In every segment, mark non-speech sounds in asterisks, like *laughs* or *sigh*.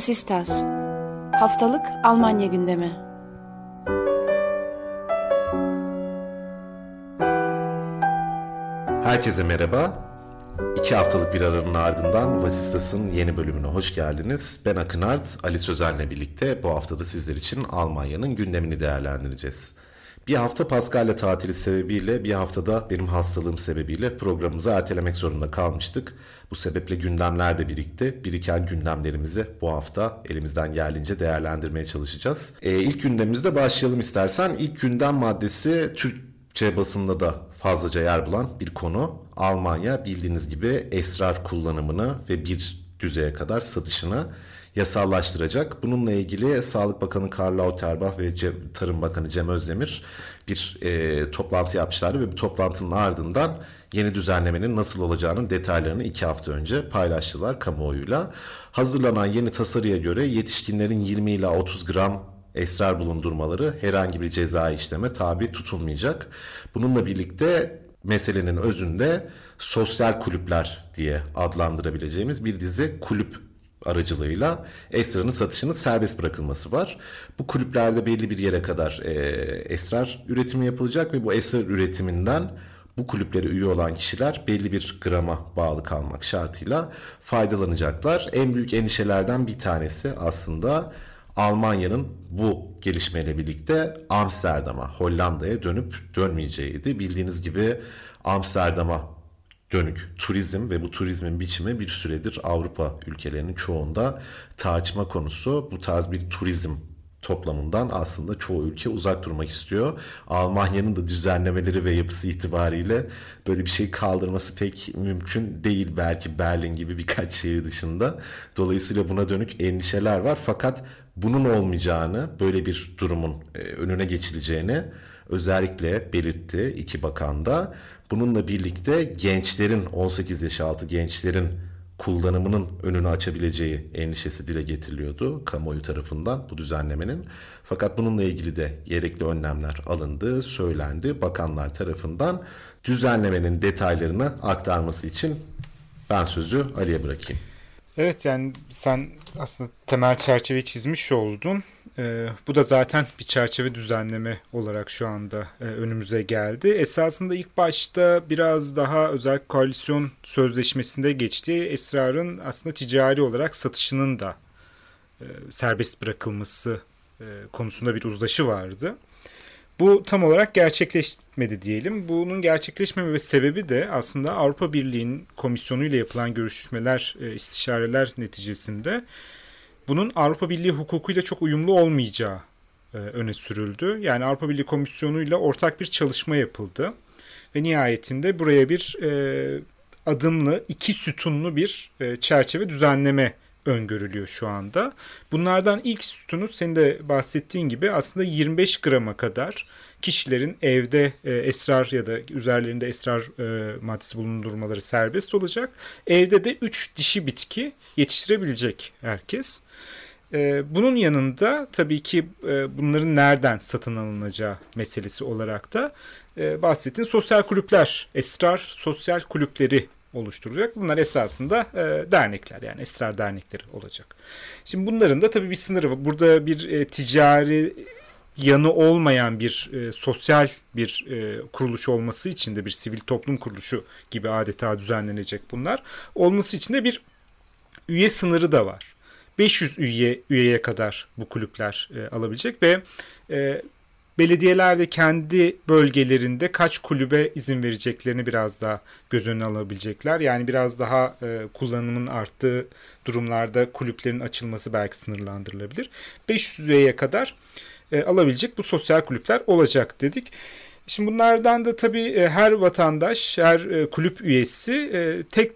Vasistas Haftalık Almanya gündemi Herkese merhaba. İki haftalık bir aranın ardından Vasistas'ın yeni bölümüne hoş geldiniz. Ben Akın Art, Ali Sözen'le birlikte bu haftada sizler için Almanya'nın gündemini değerlendireceğiz. Bir hafta Paskalya tatili sebebiyle bir haftada benim hastalığım sebebiyle programımızı ertelemek zorunda kalmıştık. Bu sebeple gündemler de birikti. Biriken gündemlerimizi bu hafta elimizden geldiğince değerlendirmeye çalışacağız. Ee, ilk gündemimizde başlayalım istersen. İlk gündem maddesi Türkçe basında da fazlaca yer bulan bir konu. Almanya bildiğiniz gibi esrar kullanımını ve bir düzeye kadar satışını yasallaştıracak. Bununla ilgili Sağlık Bakanı Karl Lauterbach ve Cem, Tarım Bakanı Cem Özdemir bir e, toplantı yapmışlardı ve bu toplantının ardından yeni düzenlemenin nasıl olacağının detaylarını iki hafta önce paylaştılar kamuoyuyla. Hazırlanan yeni tasarıya göre yetişkinlerin 20 ila 30 gram esrar bulundurmaları herhangi bir ceza işleme tabi tutulmayacak. Bununla birlikte meselenin özünde sosyal kulüpler diye adlandırabileceğimiz bir dizi kulüp aracılığıyla esrarın satışının serbest bırakılması var. Bu kulüplerde belli bir yere kadar e, esrar üretimi yapılacak ve bu esrar üretiminden bu kulüplere üye olan kişiler belli bir grama bağlı kalmak şartıyla faydalanacaklar. En büyük endişelerden bir tanesi aslında Almanya'nın bu gelişmeyle birlikte Amsterdam'a, Hollanda'ya dönüp dönmeyeceğiydi. Bildiğiniz gibi Amsterdam'a dönük turizm ve bu turizmin biçimi bir süredir Avrupa ülkelerinin çoğunda tartışma konusu. Bu tarz bir turizm toplamından aslında çoğu ülke uzak durmak istiyor. Almanya'nın da düzenlemeleri ve yapısı itibariyle böyle bir şey kaldırması pek mümkün değil belki Berlin gibi birkaç şehir dışında. Dolayısıyla buna dönük endişeler var fakat bunun olmayacağını, böyle bir durumun e, önüne geçileceğini özellikle belirtti iki bakan da. Bununla birlikte gençlerin 18 yaş altı gençlerin kullanımının önünü açabileceği endişesi dile getiriliyordu kamuoyu tarafından bu düzenlemenin. Fakat bununla ilgili de gerekli önlemler alındı, söylendi bakanlar tarafından. Düzenlemenin detaylarını aktarması için ben sözü Ali'ye bırakayım. Evet yani sen aslında temel çerçeve çizmiş oldun. Ee, bu da zaten bir çerçeve düzenleme olarak şu anda e, önümüze geldi. Esasında ilk başta biraz daha özel koalisyon sözleşmesinde geçtiği esrarın aslında ticari olarak satışının da e, serbest bırakılması e, konusunda bir uzlaşı vardı. Bu tam olarak gerçekleşmedi diyelim. Bunun gerçekleşmeme sebebi de aslında Avrupa Birliği'nin komisyonu ile yapılan görüşmeler, e, istişareler neticesinde bunun Avrupa Birliği hukukuyla çok uyumlu olmayacağı e, öne sürüldü. Yani Avrupa Birliği Komisyonu ile ortak bir çalışma yapıldı. Ve nihayetinde buraya bir e, adımlı, iki sütunlu bir çerçeve düzenleme öngörülüyor şu anda. Bunlardan ilk sütunu senin de bahsettiğin gibi aslında 25 grama kadar kişilerin evde e, esrar ya da üzerlerinde esrar e, maddesi bulundurmaları serbest olacak. Evde de 3 dişi bitki yetiştirebilecek herkes. E, bunun yanında tabii ki e, bunların nereden satın alınacağı meselesi olarak da e, bahsettiğin sosyal kulüpler, esrar sosyal kulüpleri oluşturacak. Bunlar esasında e, dernekler yani esrar dernekleri olacak. Şimdi bunların da tabii bir sınırı var. Burada bir e, ticari yanı olmayan bir e, sosyal bir e, kuruluş olması için de bir sivil toplum kuruluşu gibi adeta düzenlenecek bunlar. Olması için de bir üye sınırı da var. 500 üye üyeye kadar bu kulüpler e, alabilecek ve e, belediyeler de kendi bölgelerinde kaç kulübe izin vereceklerini biraz daha göz önüne alabilecekler. Yani biraz daha e, kullanımın arttığı durumlarda kulüplerin açılması belki sınırlandırılabilir. 500 üyeye kadar e, alabilecek bu sosyal kulüpler olacak dedik. Şimdi bunlardan da tabii e, her vatandaş, her e, kulüp üyesi e, tek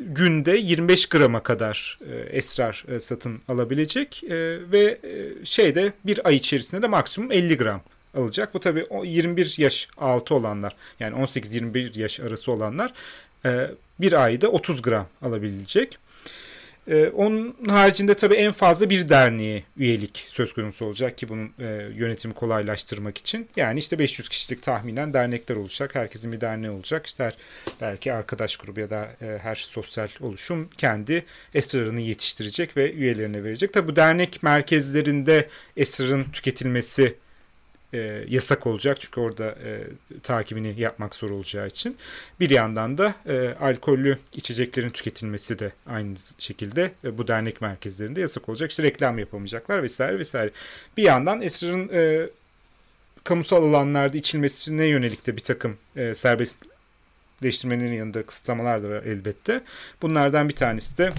günde 25 grama kadar e, esrar e, satın alabilecek e, ve e, şeyde bir ay içerisinde de maksimum 50 gram alacak. Bu tabii 21 yaş altı olanlar yani 18-21 yaş arası olanlar e, bir ayda 30 gram alabilecek. Ee, onun haricinde tabii en fazla bir derneğe üyelik söz konusu olacak ki bunun e, yönetimi kolaylaştırmak için. Yani işte 500 kişilik tahminen dernekler olacak. Herkesin bir derneği olacak. İşte her, belki arkadaş grubu ya da e, her sosyal oluşum kendi esrarını yetiştirecek ve üyelerine verecek. Tabii bu dernek merkezlerinde esrarın tüketilmesi e, yasak olacak çünkü orada e, takibini yapmak zor olacağı için. Bir yandan da e, alkollü içeceklerin tüketilmesi de aynı şekilde e, bu dernek merkezlerinde yasak olacak. İşte reklam yapamayacaklar vesaire vesaire. Bir yandan esrarın e, kamusal alanlarda içilmesine yönelik de bir takım e, serbestleştirmenin yanında kısıtlamalar da var elbette. Bunlardan bir tanesi de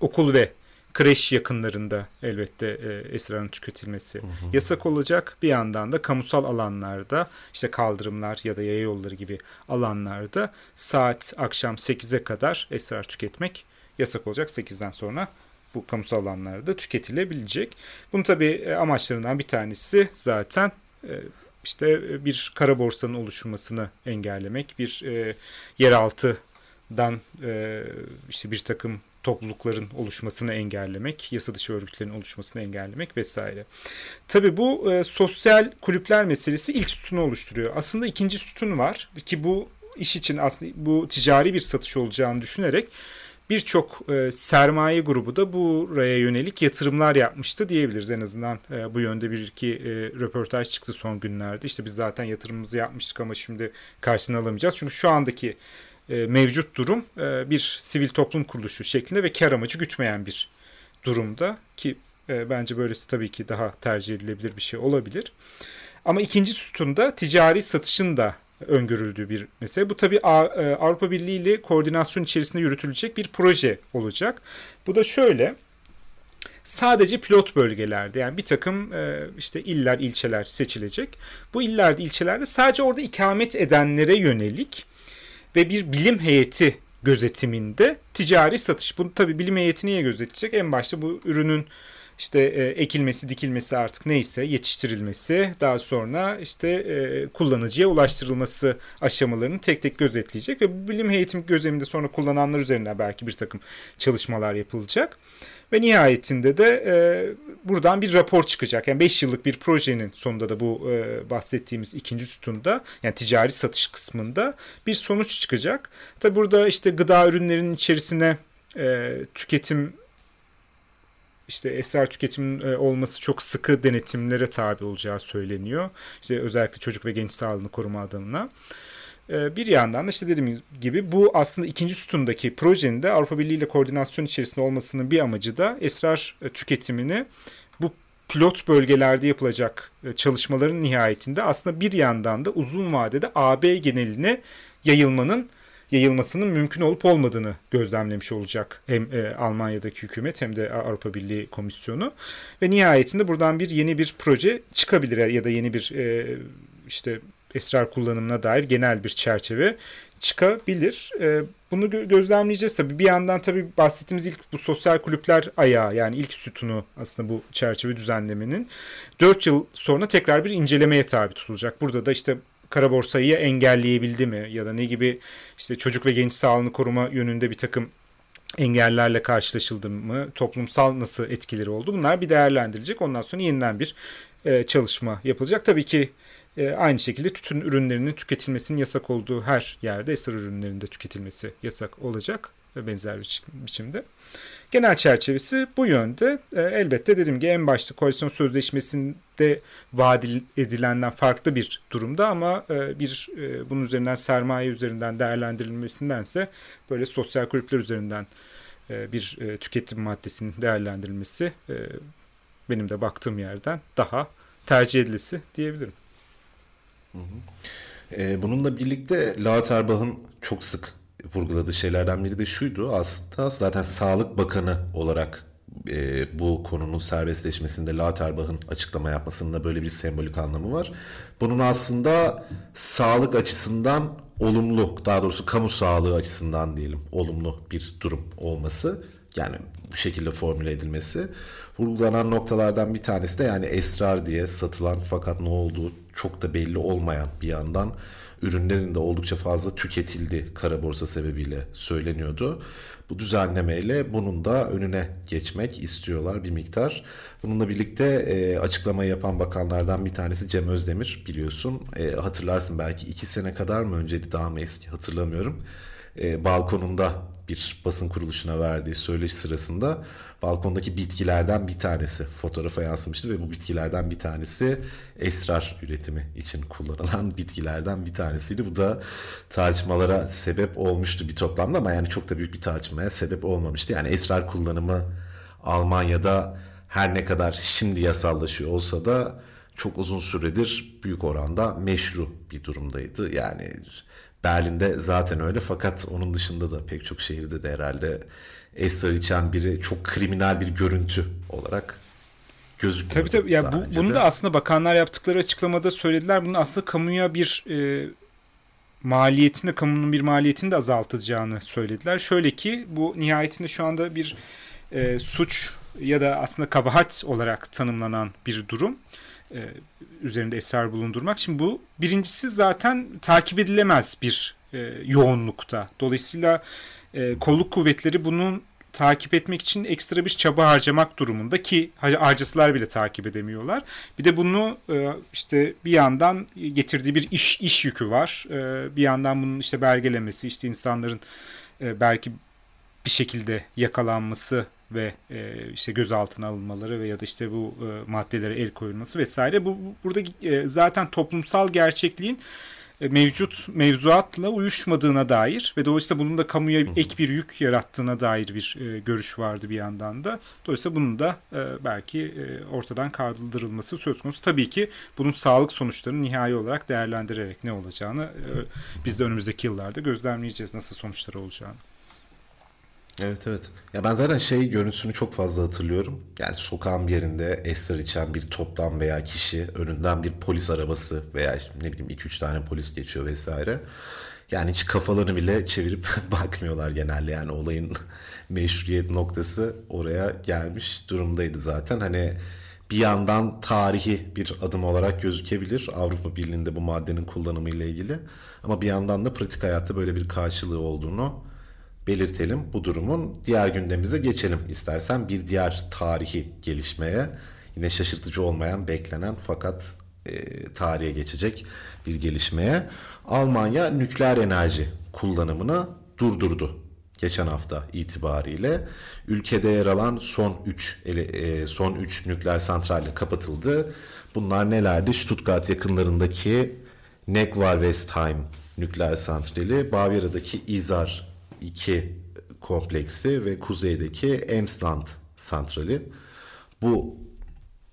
okul ve kreş yakınlarında elbette e, esrarın tüketilmesi hı hı. yasak olacak. Bir yandan da kamusal alanlarda işte kaldırımlar ya da yaya yolları gibi alanlarda saat akşam 8'e kadar esrar tüketmek yasak olacak. 8'den sonra bu kamusal alanlarda tüketilebilecek. Bunun tabii e, amaçlarından bir tanesi zaten e, işte bir kara borsanın oluşmasını engellemek, bir e, yeraltıdan e, işte bir takım toplulukların oluşmasını engellemek, yasa dışı örgütlerin oluşmasını engellemek vesaire. Tabi bu e, sosyal kulüpler meselesi ilk sütunu oluşturuyor. Aslında ikinci sütun var ki bu iş için aslında bu ticari bir satış olacağını düşünerek birçok e, sermaye grubu da buraya yönelik yatırımlar yapmıştı diyebiliriz. En azından e, bu yönde bir iki e, röportaj çıktı son günlerde. İşte biz zaten yatırımımızı yapmıştık ama şimdi karşını alamayacağız. Çünkü şu andaki mevcut durum e, bir sivil toplum kuruluşu şeklinde ve kar amacı gütmeyen bir durumda ki e, bence böylesi tabii ki daha tercih edilebilir bir şey olabilir. Ama ikinci sütunda ticari satışın da öngörüldüğü bir mesele. Bu tabii Avrupa Birliği ile koordinasyon içerisinde yürütülecek bir proje olacak. Bu da şöyle sadece pilot bölgelerde yani bir takım işte iller, ilçeler seçilecek. Bu illerde, ilçelerde sadece orada ikamet edenlere yönelik ve bir bilim heyeti gözetiminde ticari satış. Bu tabi bilim heyeti niye gözetecek? En başta bu ürünün işte e, ekilmesi, dikilmesi artık neyse yetiştirilmesi, daha sonra işte e, kullanıcıya ulaştırılması aşamalarını tek tek gözetleyecek ve bu bilim eğitim gözleminde sonra kullananlar üzerinden belki bir takım çalışmalar yapılacak. Ve nihayetinde de e, buradan bir rapor çıkacak. Yani 5 yıllık bir projenin sonunda da bu e, bahsettiğimiz ikinci sütunda yani ticari satış kısmında bir sonuç çıkacak. Tabi burada işte gıda ürünlerinin içerisine e, tüketim işte eser tüketimin e, olması çok sıkı denetimlere tabi olacağı söyleniyor. İşte özellikle çocuk ve genç sağlığını koruma adına. E, bir yandan da işte dediğim gibi bu aslında ikinci sütundaki projenin de Avrupa Birliği ile koordinasyon içerisinde olmasının bir amacı da esrar e, tüketimini bu pilot bölgelerde yapılacak çalışmaların nihayetinde aslında bir yandan da uzun vadede AB geneline yayılmanın yayılmasının mümkün olup olmadığını gözlemlemiş olacak hem e, Almanya'daki hükümet hem de Avrupa Birliği Komisyonu. Ve nihayetinde buradan bir yeni bir proje çıkabilir ya da yeni bir e, işte esrar kullanımına dair genel bir çerçeve çıkabilir. E, bunu gözlemleyeceğiz tabii. Bir yandan tabii bahsettiğimiz ilk bu sosyal kulüpler ayağı yani ilk sütunu aslında bu çerçeve düzenlemenin 4 yıl sonra tekrar bir incelemeye tabi tutulacak. Burada da işte kara borsayı engelleyebildi mi ya da ne gibi işte çocuk ve genç sağlığını koruma yönünde bir takım engellerle karşılaşıldı mı, toplumsal nasıl etkileri oldu bunlar bir değerlendirilecek. Ondan sonra yeniden bir e, çalışma yapılacak. Tabii ki e, aynı şekilde tütün ürünlerinin tüketilmesinin yasak olduğu her yerde esrar ürünlerinde tüketilmesi yasak olacak ve benzer bir biçimde. Genel çerçevesi bu yönde. E, elbette dediğim gibi en başta koalisyon sözleşmesinde vaat edilenden farklı bir durumda ama e, bir bunun üzerinden sermaye üzerinden değerlendirilmesindense böyle sosyal kulüpler üzerinden bir tüketim maddesinin değerlendirilmesi benim de baktığım yerden daha tercih edilisi diyebilirim. Hı hı. E, bununla birlikte Lauterbach'ın çok sık vurguladığı şeylerden biri de şuydu aslında zaten Sağlık Bakanı olarak e, bu konunun serbestleşmesinde Lauterbach'ın açıklama yapmasının da böyle bir sembolik anlamı var. Bunun aslında sağlık açısından olumlu, daha doğrusu kamu sağlığı açısından diyelim olumlu bir durum olması. Yani bu şekilde formüle edilmesi. Vurgulanan noktalardan bir tanesi de yani esrar diye satılan fakat ne olduğu çok da belli olmayan bir yandan ürünlerin de oldukça fazla tüketildi kara borsa sebebiyle söyleniyordu. Bu düzenlemeyle bunun da önüne geçmek istiyorlar bir miktar. Bununla birlikte e, açıklamayı yapan bakanlardan bir tanesi Cem Özdemir biliyorsun. E, hatırlarsın belki iki sene kadar mı önceydi daha mı eski hatırlamıyorum. E, balkonunda bir basın kuruluşuna verdiği söyleşi sırasında balkondaki bitkilerden bir tanesi fotoğrafa yansımıştı ve bu bitkilerden bir tanesi esrar üretimi için kullanılan bitkilerden bir tanesiydi. Bu da tartışmalara sebep olmuştu bir toplamda ama yani çok da büyük bir tartışmaya sebep olmamıştı. Yani esrar kullanımı Almanya'da her ne kadar şimdi yasallaşıyor olsa da çok uzun süredir büyük oranda meşru bir durumdaydı. Yani Berlin'de zaten öyle fakat onun dışında da pek çok şehirde de herhalde esrar içen biri çok kriminal bir görüntü olarak gözüküyor. Tabii tabii. Ya bu, bunu de. da aslında bakanlar yaptıkları açıklamada söylediler. Bunun aslında kamuya bir e, maliyetini, kamunun bir maliyetini de azaltacağını söylediler. Şöyle ki bu nihayetinde şu anda bir e, suç ya da aslında kabahat olarak tanımlanan bir durum e, üzerinde eser bulundurmak. Şimdi bu birincisi zaten takip edilemez bir e, yoğunlukta. Dolayısıyla e, kolluk kuvvetleri bunun takip etmek için ekstra bir çaba harcamak durumunda ki harcasalar bile takip edemiyorlar. Bir de bunu e, işte bir yandan getirdiği bir iş iş yükü var. E, bir yandan bunun işte belgelemesi, işte insanların e, belki bir şekilde yakalanması ve e, işte gözaltına alınmaları ve ya da işte bu e, maddelere el koyulması vesaire bu burada e, zaten toplumsal gerçekliğin e, mevcut mevzuatla uyuşmadığına dair ve dolayısıyla bunun da kamuya ek bir yük yarattığına dair bir e, görüş vardı bir yandan da. Dolayısıyla bunun da e, belki e, ortadan kaldırılması söz konusu. Tabii ki bunun sağlık sonuçlarını nihai olarak değerlendirerek ne olacağını e, biz de önümüzdeki yıllarda gözlemleyeceğiz nasıl sonuçlar olacağını. Evet evet. Ya ben zaten şey görüntüsünü çok fazla hatırlıyorum. Yani sokağın bir yerinde esrar içen bir toplam veya kişi önünden bir polis arabası veya işte ne bileyim 2-3 tane polis geçiyor vesaire. Yani hiç kafalarını bile çevirip *laughs* bakmıyorlar genelde yani olayın *laughs* meşruiyet noktası oraya gelmiş durumdaydı zaten. Hani bir yandan tarihi bir adım olarak gözükebilir Avrupa Birliği'nde bu maddenin kullanımı ile ilgili. Ama bir yandan da pratik hayatta böyle bir karşılığı olduğunu belirtelim bu durumun. Diğer gündemimize geçelim istersen bir diğer tarihi gelişmeye. Yine şaşırtıcı olmayan, beklenen fakat e, tarihe geçecek bir gelişmeye. Almanya nükleer enerji kullanımını durdurdu geçen hafta itibariyle. Ülkede yer alan son 3 e, son 3 nükleer santralle kapatıldı. Bunlar nelerdi? Stuttgart yakınlarındaki Negvar-Westheim nükleer santrali, Bavyera'daki Isar 2 kompleksi ve kuzeydeki Emsland santrali. Bu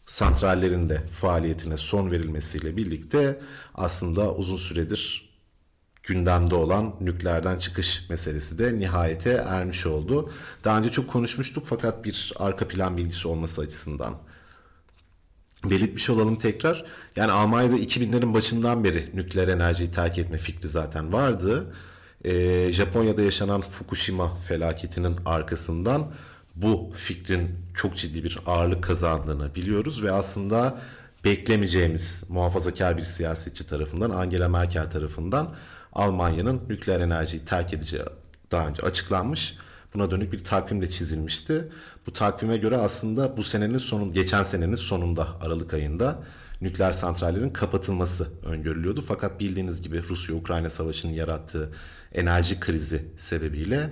santrallerin de faaliyetine son verilmesiyle birlikte aslında uzun süredir gündemde olan nükleerden çıkış meselesi de nihayete ermiş oldu. Daha önce çok konuşmuştuk fakat bir arka plan bilgisi olması açısından belirtmiş olalım tekrar. Yani Almanya'da 2000'lerin başından beri nükleer enerjiyi terk etme fikri zaten vardı e, Japonya'da yaşanan Fukushima felaketinin arkasından bu fikrin çok ciddi bir ağırlık kazandığını biliyoruz ve aslında beklemeyeceğimiz muhafazakar bir siyasetçi tarafından Angela Merkel tarafından Almanya'nın nükleer enerjiyi terk edeceği daha önce açıklanmış. Buna dönük bir takvim de çizilmişti. Bu takvime göre aslında bu senenin sonun geçen senenin sonunda Aralık ayında nükleer santrallerin kapatılması öngörülüyordu. Fakat bildiğiniz gibi Rusya-Ukrayna savaşının yarattığı enerji krizi sebebiyle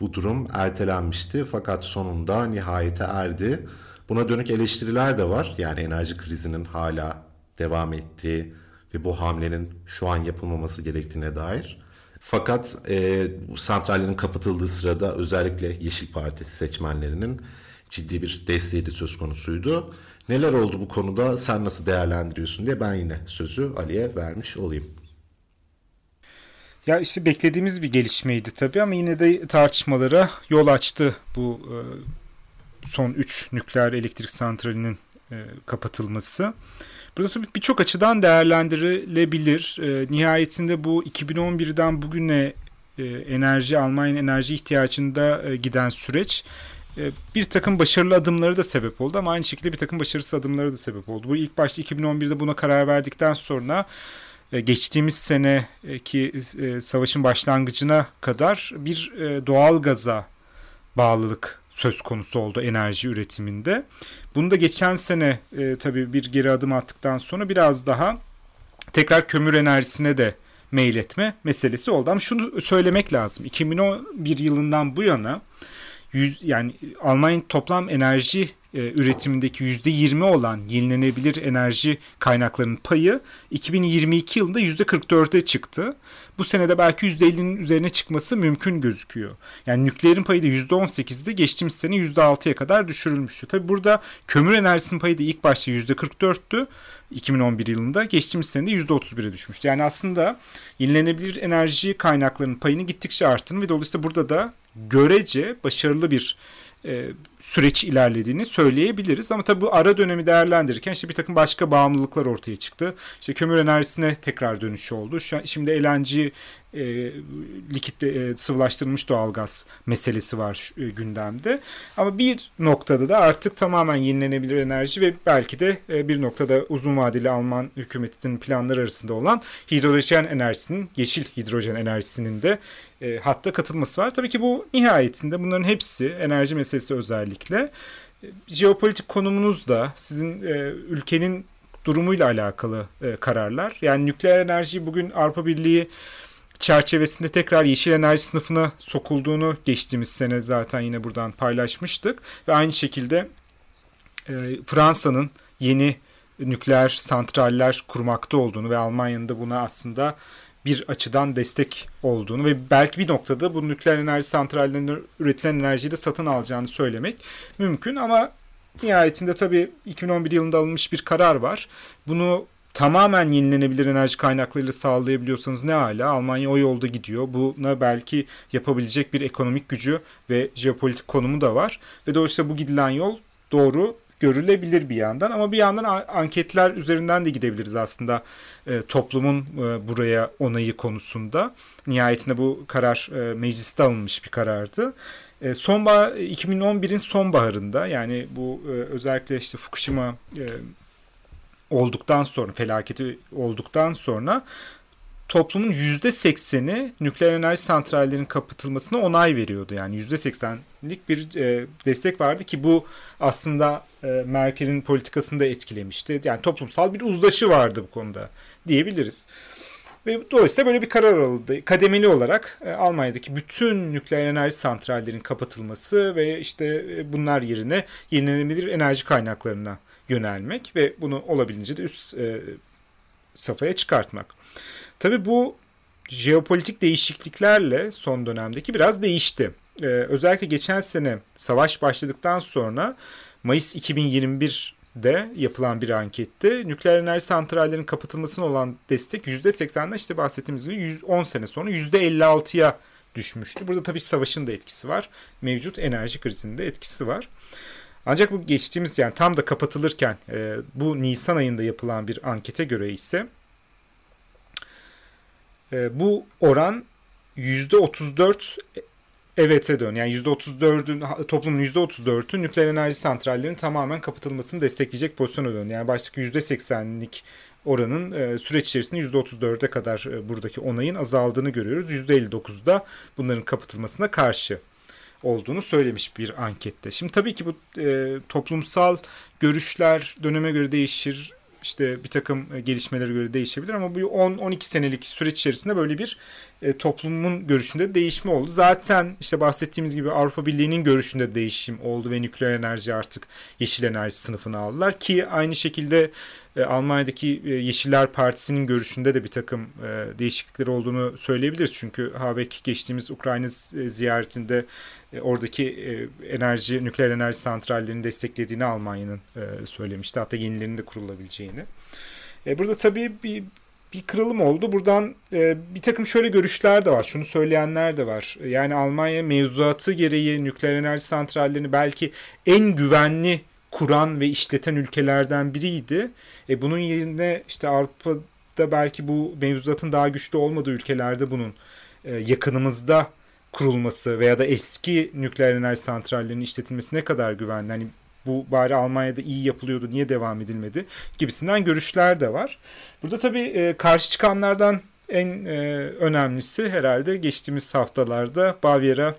bu durum ertelenmişti. Fakat sonunda nihayete erdi. Buna dönük eleştiriler de var. Yani enerji krizinin hala devam ettiği ve bu hamlenin şu an yapılmaması gerektiğine dair. Fakat e, santrallerin kapatıldığı sırada özellikle Yeşil Parti seçmenlerinin ciddi bir desteği de söz konusuydu. Neler oldu bu konuda sen nasıl değerlendiriyorsun diye ben yine sözü Ali'ye vermiş olayım. Ya işte beklediğimiz bir gelişmeydi tabii ama yine de tartışmalara yol açtı bu e, son 3 nükleer elektrik santralinin e, kapatılması. Burada tabii birçok açıdan değerlendirilebilir. E, nihayetinde bu 2011'den bugüne enerji Almanya'nın enerji ihtiyacında giden süreç bir takım başarılı adımları da sebep oldu ama aynı şekilde bir takım başarısız adımları da sebep oldu. Bu ilk başta 2011'de buna karar verdikten sonra geçtiğimiz seneki e, savaşın başlangıcına kadar bir doğal gaza bağlılık söz konusu oldu enerji üretiminde. Bunu da geçen sene e, tabii bir geri adım attıktan sonra biraz daha tekrar kömür enerjisine de meyletme meselesi oldu. Ama şunu söylemek lazım. 2011 yılından bu yana yüz, yani Almanya'nın toplam enerji e, üretimindeki %20 olan yenilenebilir enerji kaynaklarının payı 2022 yılında %44'e çıktı. Bu senede belki %50'nin üzerine çıkması mümkün gözüküyor. Yani nükleerin payı da %18'de geçtiğimiz sene %6'ya kadar düşürülmüştü. Tabi burada kömür enerjisinin payı da ilk başta %44'tü 2011 yılında. Geçtiğimiz sene de %31'e düşmüştü. Yani aslında yenilenebilir enerji kaynaklarının payını gittikçe arttığını ve dolayısıyla burada da görece başarılı bir e, süreç ilerlediğini söyleyebiliriz. Ama tabii bu ara dönemi değerlendirirken işte bir takım başka bağımlılıklar ortaya çıktı. İşte kömür enerjisine tekrar dönüş oldu. Şu an, şimdi LNG e, likitte e, sıvılaştırılmış doğalgaz meselesi var e, gündemde. Ama bir noktada da artık tamamen yenilenebilir enerji ve belki de e, bir noktada uzun vadeli Alman hükümetinin planları arasında olan hidrojen enerjisinin, yeşil hidrojen enerjisinin de e, hatta katılması var. Tabii ki bu nihayetinde bunların hepsi enerji meselesi özellikle e, jeopolitik konumunuz da sizin e, ülkenin durumuyla alakalı e, kararlar. Yani nükleer enerji bugün Avrupa Birliği çerçevesinde tekrar yeşil enerji sınıfına sokulduğunu geçtiğimiz sene zaten yine buradan paylaşmıştık. Ve aynı şekilde e, Fransa'nın yeni nükleer santraller kurmakta olduğunu ve Almanya'nın da buna aslında bir açıdan destek olduğunu ve belki bir noktada bu nükleer enerji santrallerinde üretilen enerjiyi de satın alacağını söylemek mümkün ama nihayetinde tabii 2011 yılında alınmış bir karar var. Bunu tamamen yenilenebilir enerji kaynaklarıyla sağlayabiliyorsanız ne hala Almanya o yolda gidiyor. Buna belki yapabilecek bir ekonomik gücü ve jeopolitik konumu da var. Ve dolayısıyla bu gidilen yol doğru görülebilir bir yandan ama bir yandan anketler üzerinden de gidebiliriz aslında e, toplumun e, buraya onayı konusunda. Nihayetinde bu karar e, mecliste alınmış bir karardı. E, sonbahar 2011'in sonbaharında yani bu e, özellikle işte Fukushima e, olduktan sonra felaketi olduktan sonra toplumun %80'i nükleer enerji santrallerinin kapatılmasına onay veriyordu. Yani %80'lik bir e, destek vardı ki bu aslında e, Merkel'in politikasını da etkilemişti. Yani toplumsal bir uzlaşı vardı bu konuda diyebiliriz. Ve dolayısıyla böyle bir karar alındı. Kademeli olarak e, Almanya'daki bütün nükleer enerji santrallerin kapatılması ve işte e, bunlar yerine yenilenebilir enerji kaynaklarına yönelmek ve bunu olabildiğince de üst e, safhaya çıkartmak. Tabii bu jeopolitik değişikliklerle son dönemdeki biraz değişti. Ee, özellikle geçen sene savaş başladıktan sonra Mayıs 2021'de yapılan bir ankette nükleer enerji santrallerinin kapatılmasına olan destek %80'den işte bahsettiğimiz gibi 10 sene sonra %56'ya düşmüştü. Burada tabii savaşın da etkisi var. Mevcut enerji krizinin de etkisi var. Ancak bu geçtiğimiz yani tam da kapatılırken e, bu Nisan ayında yapılan bir ankete göre ise e, bu oran %34 evete dön. Yani %34'ün toplumun %34'ü nükleer enerji santrallerinin tamamen kapatılmasını destekleyecek pozisyona dön. Yani baştaki %80'lik oranın e, süreç içerisinde %34'e kadar e, buradaki onayın azaldığını görüyoruz. %59'da bunların kapatılmasına karşı olduğunu söylemiş bir ankette. Şimdi tabii ki bu e, toplumsal görüşler döneme göre değişir işte bir takım e, gelişmelere göre değişebilir ama bu 10-12 senelik süreç içerisinde böyle bir e, toplumun görüşünde değişme oldu. Zaten işte bahsettiğimiz gibi Avrupa Birliği'nin görüşünde değişim oldu ve nükleer enerji artık yeşil enerji sınıfına aldılar ki aynı şekilde e, Almanya'daki e, Yeşiller Partisi'nin görüşünde de bir takım e, değişiklikler olduğunu söyleyebiliriz. Çünkü Habeck geçtiğimiz Ukrayna ziyaretinde oradaki enerji, nükleer enerji santrallerini desteklediğini Almanya'nın söylemişti. Hatta yenilerinin de kurulabileceğini. Burada tabii bir bir kırılım oldu. Buradan bir takım şöyle görüşler de var. Şunu söyleyenler de var. Yani Almanya mevzuatı gereği nükleer enerji santrallerini belki en güvenli kuran ve işleten ülkelerden biriydi. E, bunun yerine işte Avrupa'da belki bu mevzuatın daha güçlü olmadığı ülkelerde bunun e, yakınımızda kurulması veya da eski nükleer enerji santrallerinin işletilmesi ne kadar güvenli? Hani bu bari Almanya'da iyi yapılıyordu niye devam edilmedi gibisinden görüşler de var. Burada tabii e, karşı çıkanlardan en e, önemlisi herhalde geçtiğimiz haftalarda Bavyera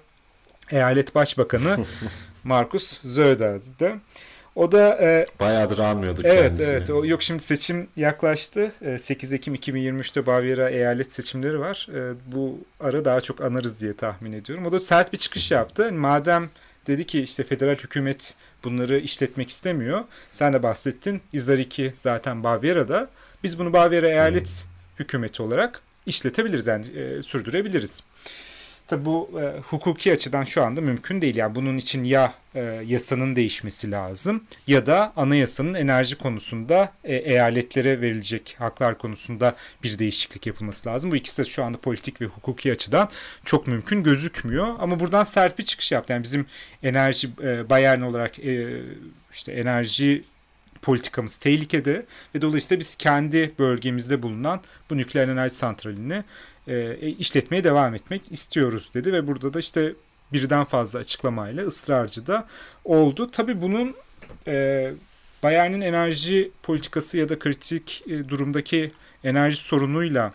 Eyalet Başbakanı *laughs* Markus Söder'di. O da e, bayağıdır almıyorduk evet, kendisini. Evet evet. Yok şimdi seçim yaklaştı. E, 8 Ekim 2023'te Bavyera eyalet seçimleri var. E, bu ara daha çok anarız diye tahmin ediyorum. O da sert bir çıkış yaptı. Yani madem dedi ki işte federal hükümet bunları işletmek istemiyor. Sen de bahsettin. İzar 2 zaten Bavyera'da. Biz bunu Bavyera eyalet hmm. hükümeti olarak işletebiliriz yani e, sürdürebiliriz. Tabi bu e, hukuki açıdan şu anda mümkün değil. Yani bunun için ya e, yasanın değişmesi lazım ya da anayasanın enerji konusunda e, eyaletlere verilecek haklar konusunda bir değişiklik yapılması lazım. Bu ikisi de şu anda politik ve hukuki açıdan çok mümkün gözükmüyor. Ama buradan sert bir çıkış yaptı. Yani bizim enerji e, Bayern olarak e, işte enerji politikamız tehlikede ve dolayısıyla biz kendi bölgemizde bulunan bu nükleer enerji santralini e, işletmeye devam etmek istiyoruz dedi ve burada da işte birden fazla açıklamayla ısrarcı da oldu. Tabii bunun e, Bayern'in enerji politikası ya da kritik e, durumdaki enerji sorunuyla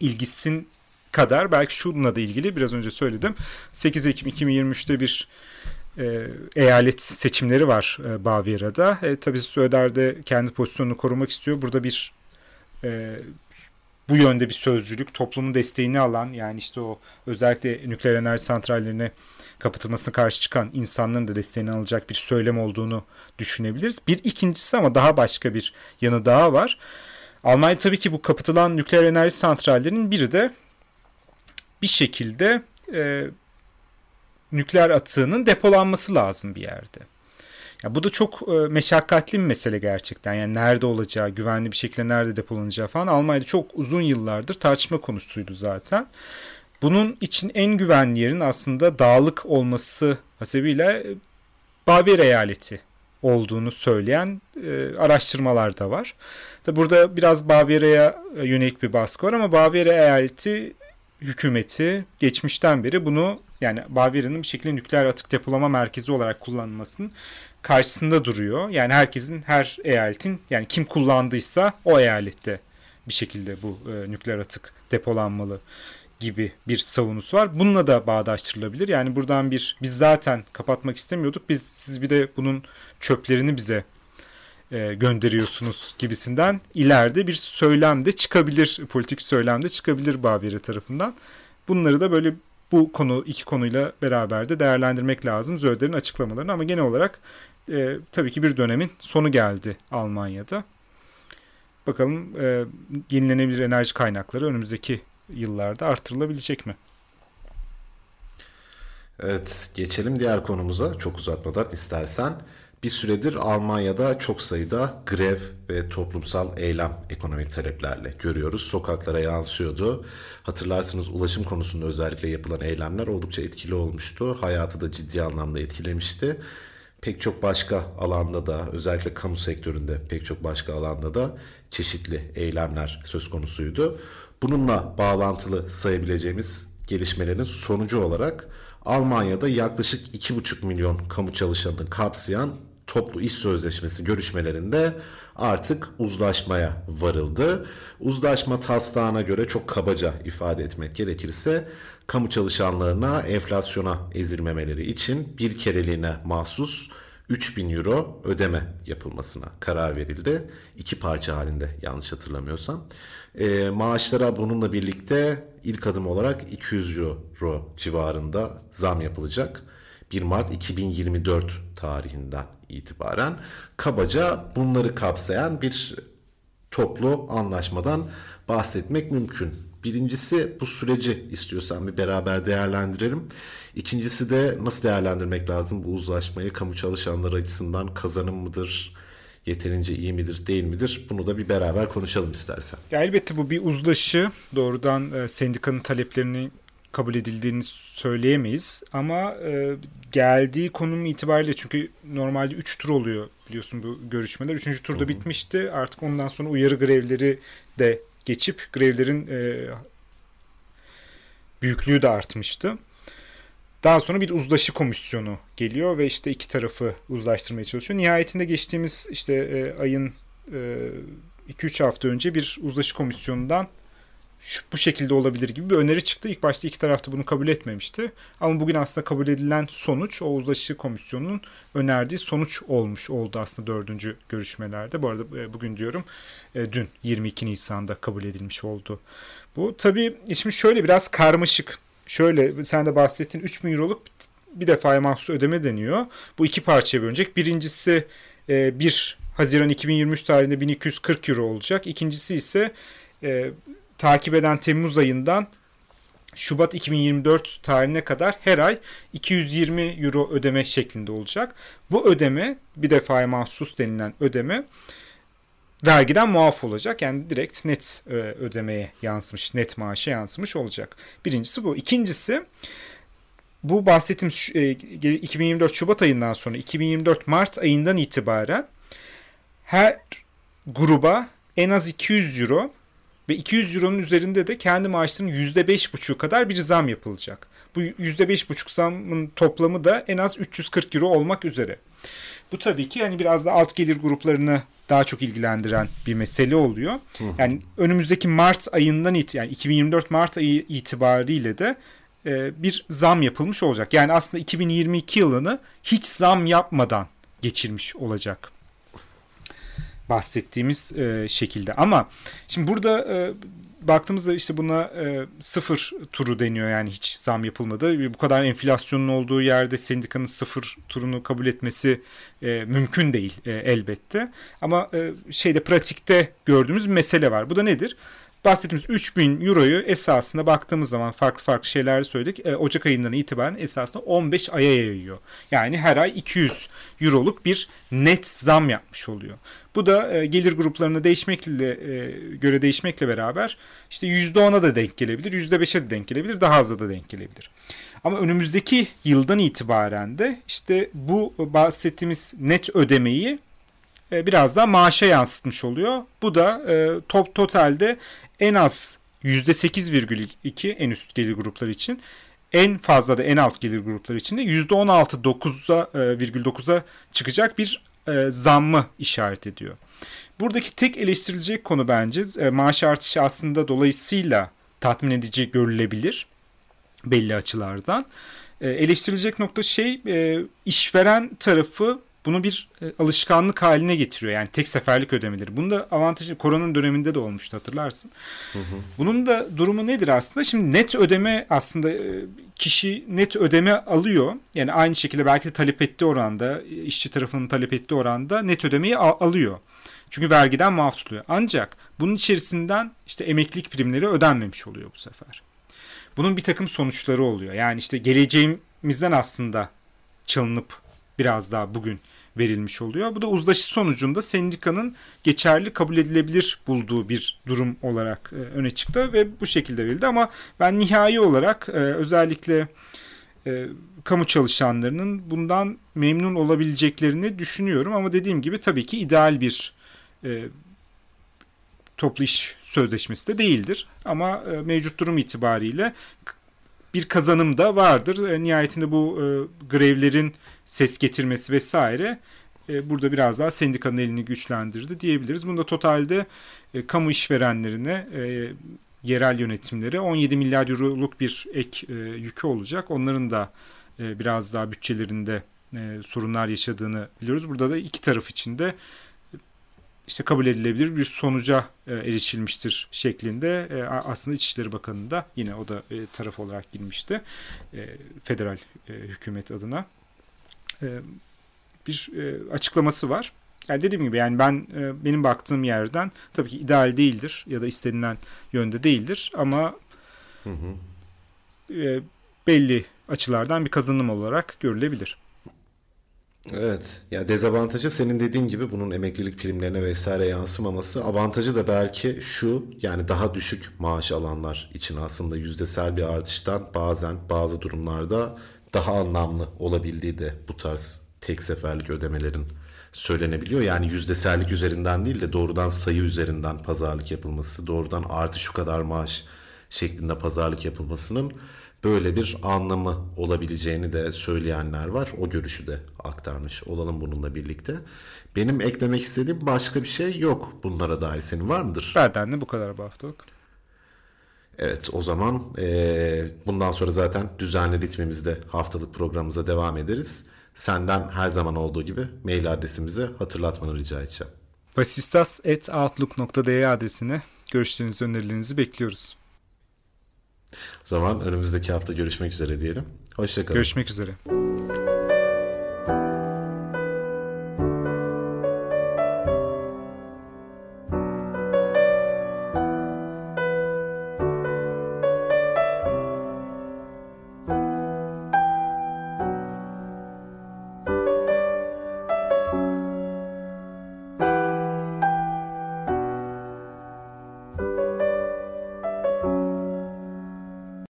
ilgisin kadar belki şununla da ilgili biraz önce söyledim. 8 Ekim 2023'te bir e, eyalet seçimleri var e, Bavyera'da. E, tabii Söder de kendi pozisyonunu korumak istiyor. Burada bir e, bu yönde bir sözcülük, toplumun desteğini alan yani işte o özellikle nükleer enerji santrallerine kapatılmasına karşı çıkan insanların da desteğini alacak bir söylem olduğunu düşünebiliriz. Bir ikincisi ama daha başka bir yanı daha var. Almanya tabii ki bu kapatılan nükleer enerji santrallerinin biri de bir şekilde e, nükleer atığının depolanması lazım bir yerde. Ya bu da çok e, meşakkatli bir mesele gerçekten. Yani nerede olacağı, güvenli bir şekilde nerede depolanacağı falan Almanya'da çok uzun yıllardır tartışma konusuydu zaten. Bunun için en güvenli yerin aslında dağlık olması hasebiyle e, Bavyera eyaleti olduğunu söyleyen e, araştırmalar da var. Tabi burada biraz Bavyera'ya e, yönelik bir baskı var ama Bavyera eyaleti hükümeti geçmişten beri bunu yani Bavyera'nın bir şekilde nükleer atık depolama merkezi olarak kullanılmasının karşısında duruyor. Yani herkesin her eyaletin yani kim kullandıysa o eyalette bir şekilde bu e, nükleer atık depolanmalı gibi bir savunusu var. Bununla da bağdaştırılabilir. Yani buradan bir biz zaten kapatmak istemiyorduk. Biz siz bir de bunun çöplerini bize e, gönderiyorsunuz gibisinden ileride bir söylem de çıkabilir, politik söylem de çıkabilir Babiri tarafından. Bunları da böyle bu konu iki konuyla beraber de değerlendirmek lazım Zöder'in açıklamalarını ama genel olarak e, tabii ki bir dönemin sonu geldi Almanya'da. Bakalım e, yenilenebilir enerji kaynakları önümüzdeki yıllarda artırılabilecek mi? Evet, geçelim diğer konumuza çok uzatmadan istersen. Bir süredir Almanya'da çok sayıda grev ve toplumsal eylem ekonomik taleplerle görüyoruz. Sokaklara yansıyordu. Hatırlarsınız ulaşım konusunda özellikle yapılan eylemler oldukça etkili olmuştu. Hayatı da ciddi anlamda etkilemişti. Pek çok başka alanda da özellikle kamu sektöründe pek çok başka alanda da çeşitli eylemler söz konusuydu. Bununla bağlantılı sayabileceğimiz gelişmelerin sonucu olarak Almanya'da yaklaşık 2,5 milyon kamu çalışanını kapsayan toplu iş sözleşmesi görüşmelerinde artık uzlaşmaya varıldı. Uzlaşma taslağına göre çok kabaca ifade etmek gerekirse kamu çalışanlarına enflasyona ezilmemeleri için bir kereliğine mahsus 3000 euro ödeme yapılmasına karar verildi. İki parça halinde yanlış hatırlamıyorsam. E, maaşlara bununla birlikte ilk adım olarak 200 euro civarında zam yapılacak. 1 Mart 2024 tarihinden itibaren kabaca bunları kapsayan bir toplu anlaşmadan bahsetmek mümkün. Birincisi bu süreci istiyorsan bir beraber değerlendirelim. İkincisi de nasıl değerlendirmek lazım bu uzlaşmayı kamu çalışanları açısından kazanım mıdır, yeterince iyi midir değil midir bunu da bir beraber konuşalım istersen. Ya elbette bu bir uzlaşı doğrudan e, sendikanın taleplerini kabul edildiğini söyleyemeyiz ama e, geldiği konum itibariyle çünkü normalde 3 tur oluyor biliyorsun bu görüşmeler. 3. turda Hı-hı. bitmişti. Artık ondan sonra uyarı grevleri de geçip grevlerin e, büyüklüğü de artmıştı. daha sonra bir uzlaşı komisyonu geliyor ve işte iki tarafı uzlaştırmaya çalışıyor. Nihayetinde geçtiğimiz işte e, ayın 2-3 hafta önce bir uzlaşı komisyonundan şu, bu şekilde olabilir gibi bir öneri çıktı. İlk başta iki tarafta bunu kabul etmemişti. Ama bugün aslında kabul edilen sonuç o uzlaşı komisyonunun önerdiği sonuç olmuş oldu aslında dördüncü görüşmelerde. Bu arada e, bugün diyorum e, dün 22 Nisan'da kabul edilmiş oldu. Bu tabii şimdi şöyle biraz karmaşık. Şöyle sen de bahsettiğin 3 bin euroluk bir defaya mahsus ödeme deniyor. Bu iki parçaya bölünecek. Birincisi 1 e, Haziran 2023 tarihinde 1240 euro olacak. İkincisi ise takip eden Temmuz ayından Şubat 2024 tarihine kadar her ay 220 euro ödeme şeklinde olacak. Bu ödeme bir defaya mahsus denilen ödeme vergiden muaf olacak. Yani direkt net e, ödemeye yansımış, net maaşa yansımış olacak. Birincisi bu. İkincisi bu bahsettiğim 2024 Şubat ayından sonra 2024 Mart ayından itibaren her gruba en az 200 euro ve 200 euronun üzerinde de kendi maaşlarının %5,5 kadar bir zam yapılacak. Bu %5,5 zamın toplamı da en az 340 euro olmak üzere. Bu tabii ki yani biraz da alt gelir gruplarını daha çok ilgilendiren bir mesele oluyor. Yani önümüzdeki Mart ayından it yani 2024 Mart ayı itibariyle de e, bir zam yapılmış olacak. Yani aslında 2022 yılını hiç zam yapmadan geçirmiş olacak bahsettiğimiz e, şekilde. Ama şimdi burada e, baktığımızda işte buna e, sıfır turu deniyor yani hiç zam yapılmadı. Bu kadar enflasyonun olduğu yerde sendikanın sıfır turunu kabul etmesi e, mümkün değil e, elbette. Ama e, şeyde pratikte gördüğümüz mesele var. Bu da nedir? Bahsettiğimiz 3000 euroyu esasında baktığımız zaman farklı farklı şeyler söyledik. E, Ocak ayından itibaren esasında 15 aya yayıyor. Yani her ay 200 euroluk bir net zam yapmış oluyor. Bu da e, gelir gruplarına değişmekle e, göre değişmekle beraber işte %10'a da denk gelebilir, %5'e de denk gelebilir, daha az'a da denk gelebilir. Ama önümüzdeki yıldan itibaren de işte bu bahsettiğimiz net ödemeyi e, biraz daha maaşa yansıtmış oluyor. Bu da e, top totalde en az %8,2 en üst gelir grupları için en fazla da en alt gelir grupları için de %16,9'a e, çıkacak bir e, zammı işaret ediyor. Buradaki tek eleştirilecek konu bence maaş artışı aslında dolayısıyla tatmin edici görülebilir belli açılardan. Eleştirilecek nokta şey işveren tarafı bunu bir e, alışkanlık haline getiriyor. Yani tek seferlik ödemeleri. Bunun da avantajı koronanın döneminde de olmuştu hatırlarsın. Hı hı. Bunun da durumu nedir aslında? Şimdi net ödeme aslında e, kişi net ödeme alıyor. Yani aynı şekilde belki de talep ettiği oranda, işçi tarafının talep ettiği oranda net ödemeyi alıyor. Çünkü vergiden muaf tutuluyor. Ancak bunun içerisinden işte emeklilik primleri ödenmemiş oluyor bu sefer. Bunun bir takım sonuçları oluyor. Yani işte geleceğimizden aslında çalınıp biraz daha bugün verilmiş oluyor. Bu da uzlaşı sonucunda sendikanın geçerli kabul edilebilir bulduğu bir durum olarak e, öne çıktı ve bu şekilde verildi. Ama ben nihai olarak e, özellikle e, kamu çalışanlarının bundan memnun olabileceklerini düşünüyorum. Ama dediğim gibi tabii ki ideal bir toplu iş sözleşmesi de değildir. Ama mevcut durum itibariyle bir kazanım da vardır. E, nihayetinde bu e, grevlerin ses getirmesi vesaire e, burada biraz daha sendikanın elini güçlendirdi diyebiliriz. Bunda totalde e, kamu işverenlerine e, yerel yönetimlere 17 milyar euroluk bir ek e, yükü olacak. Onların da e, biraz daha bütçelerinde e, sorunlar yaşadığını biliyoruz. Burada da iki taraf içinde işte kabul edilebilir bir sonuca e, erişilmiştir şeklinde e, aslında İçişleri Bakanı da yine o da e, taraf olarak girmişti e, federal e, hükümet adına e, bir e, açıklaması var. Yani dediğim gibi yani ben e, benim baktığım yerden tabii ki ideal değildir ya da istenilen yönde değildir ama hı hı. E, belli açılardan bir kazanım olarak görülebilir. Evet. Ya dezavantajı senin dediğin gibi bunun emeklilik primlerine vesaire yansımaması. Avantajı da belki şu yani daha düşük maaş alanlar için aslında yüzdesel bir artıştan bazen bazı durumlarda daha anlamlı olabildiği de bu tarz tek seferlik ödemelerin söylenebiliyor. Yani yüzdesellik üzerinden değil de doğrudan sayı üzerinden pazarlık yapılması, doğrudan artı şu kadar maaş şeklinde pazarlık yapılmasının böyle bir anlamı olabileceğini de söyleyenler var. O görüşü de aktarmış olalım bununla birlikte. Benim eklemek istediğim başka bir şey yok bunlara dair. Senin var mıdır? Benden de bu kadar bu haftalık. Evet o zaman e, bundan sonra zaten düzenli ritmimizde haftalık programımıza devam ederiz. Senden her zaman olduğu gibi mail adresimizi hatırlatmanı rica edeceğim. vasistas.outlook.de adresine görüşlerinizi, önerilerinizi bekliyoruz. O zaman önümüzdeki hafta görüşmek üzere diyelim. Hoşçakalın. Görüşmek üzere.